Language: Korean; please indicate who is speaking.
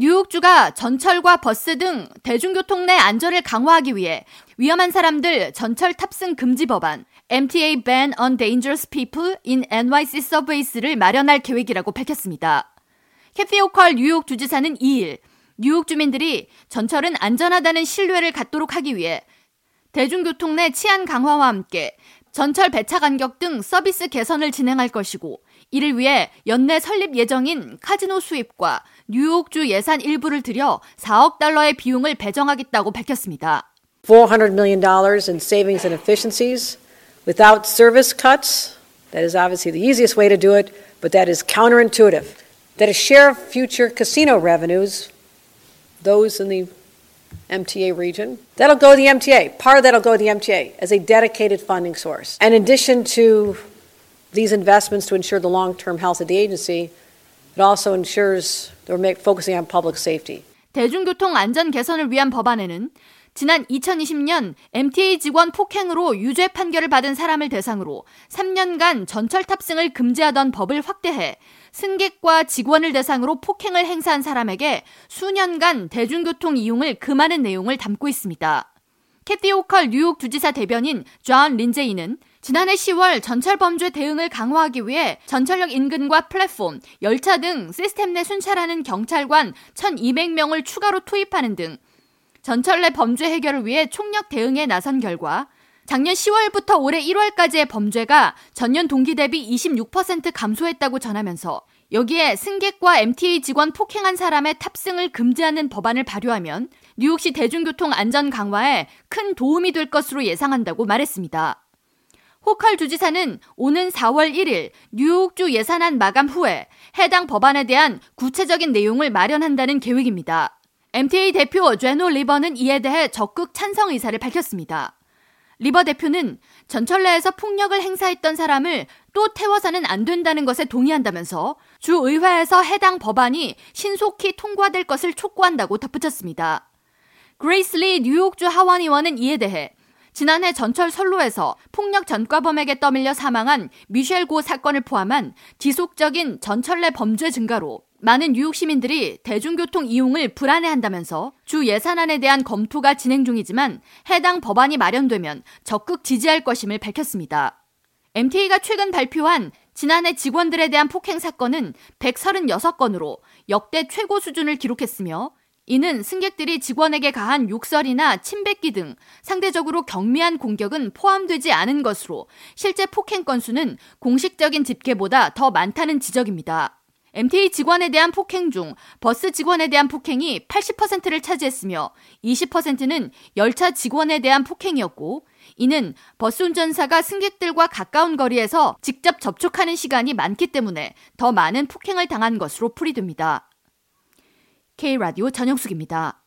Speaker 1: 뉴욕주가 전철과 버스 등 대중교통 내 안전을 강화하기 위해 위험한 사람들 전철 탑승 금지 법안 MTA Ban on Dangerous People in NYC Subways를 마련할 계획이라고 밝혔습니다. 캐티 오컬 뉴욕 주지사는 2일 뉴욕 주민들이 전철은 안전하다는 신뢰를 갖도록 하기 위해 대중교통 내 치안 강화와 함께 전철 배차 간격 등 서비스 개선을 진행할 것이고 이를 위해 연내 설립 예정인 카지노 수입과 뉴욕주 예산 일부를 들여 4억 달러의 비용을 배정하겠다고 밝혔습니다.
Speaker 2: $400 million in savings and efficiencies without service cuts. That is obviously the easiest way to do it, but that is counterintuitive. That a share of future casino revenues, those in the MTA region, that'll go to the MTA. Part of that'll go to the MTA as a dedicated funding source. And in addition to these investments to ensure the long term health of the agency, it also ensures that we're focusing on public safety.
Speaker 1: 대중교통 안전 개선을 위한 법안에는 지난 2020년 MTA 직원 폭행으로 유죄 판결을 받은 사람을 대상으로 3년간 전철 탑승을 금지하던 법을 확대해 승객과 직원을 대상으로 폭행을 행사한 사람에게 수년간 대중교통 이용을 금하는 내용을 담고 있습니다. 캐시 호컬 뉴욕 주지사 대변인 존 린제이는 지난해 10월 전철 범죄 대응을 강화하기 위해 전철역 인근과 플랫폼, 열차 등 시스템 내 순찰하는 경찰관 1,200명을 추가로 투입하는 등 전철 내 범죄 해결을 위해 총력 대응에 나선 결과 작년 10월부터 올해 1월까지의 범죄가 전년 동기 대비 26% 감소했다고 전하면서 여기에 승객과 MTA 직원 폭행한 사람의 탑승을 금지하는 법안을 발효하면 뉴욕시 대중교통 안전 강화에 큰 도움이 될 것으로 예상한다고 말했습니다. 호컬 주지사는 오는 4월 1일 뉴욕주 예산안 마감 후에 해당 법안에 대한 구체적인 내용을 마련한다는 계획입니다. MTA 대표 제노 리버는 이에 대해 적극 찬성 의사를 밝혔습니다. 리버 대표는 전철 내에서 폭력을 행사했던 사람을 또 태워서는 안 된다는 것에 동의한다면서 주의회에서 해당 법안이 신속히 통과될 것을 촉구한다고 덧붙였습니다. 그레이스 리 뉴욕주 하원 의원은 이에 대해 지난해 전철 선로에서 폭력 전과범에게 떠밀려 사망한 미셸 고 사건을 포함한 지속적인 전철 내 범죄 증가로 많은 뉴욕 시민들이 대중교통 이용을 불안해한다면서 주 예산안에 대한 검토가 진행 중이지만 해당 법안이 마련되면 적극 지지할 것임을 밝혔습니다. MTA가 최근 발표한 지난해 직원들에 대한 폭행 사건은 136건으로 역대 최고 수준을 기록했으며 이는 승객들이 직원에게 가한 욕설이나 침뱉기 등 상대적으로 경미한 공격은 포함되지 않은 것으로 실제 폭행 건수는 공식적인 집계보다 더 많다는 지적입니다. MTA 직원에 대한 폭행 중 버스 직원에 대한 폭행이 80%를 차지했으며 20%는 열차 직원에 대한 폭행이었고 이는 버스 운전사가 승객들과 가까운 거리에서 직접 접촉하는 시간이 많기 때문에 더 많은 폭행을 당한 것으로 풀이됩니다. K라디오 전영숙입니다.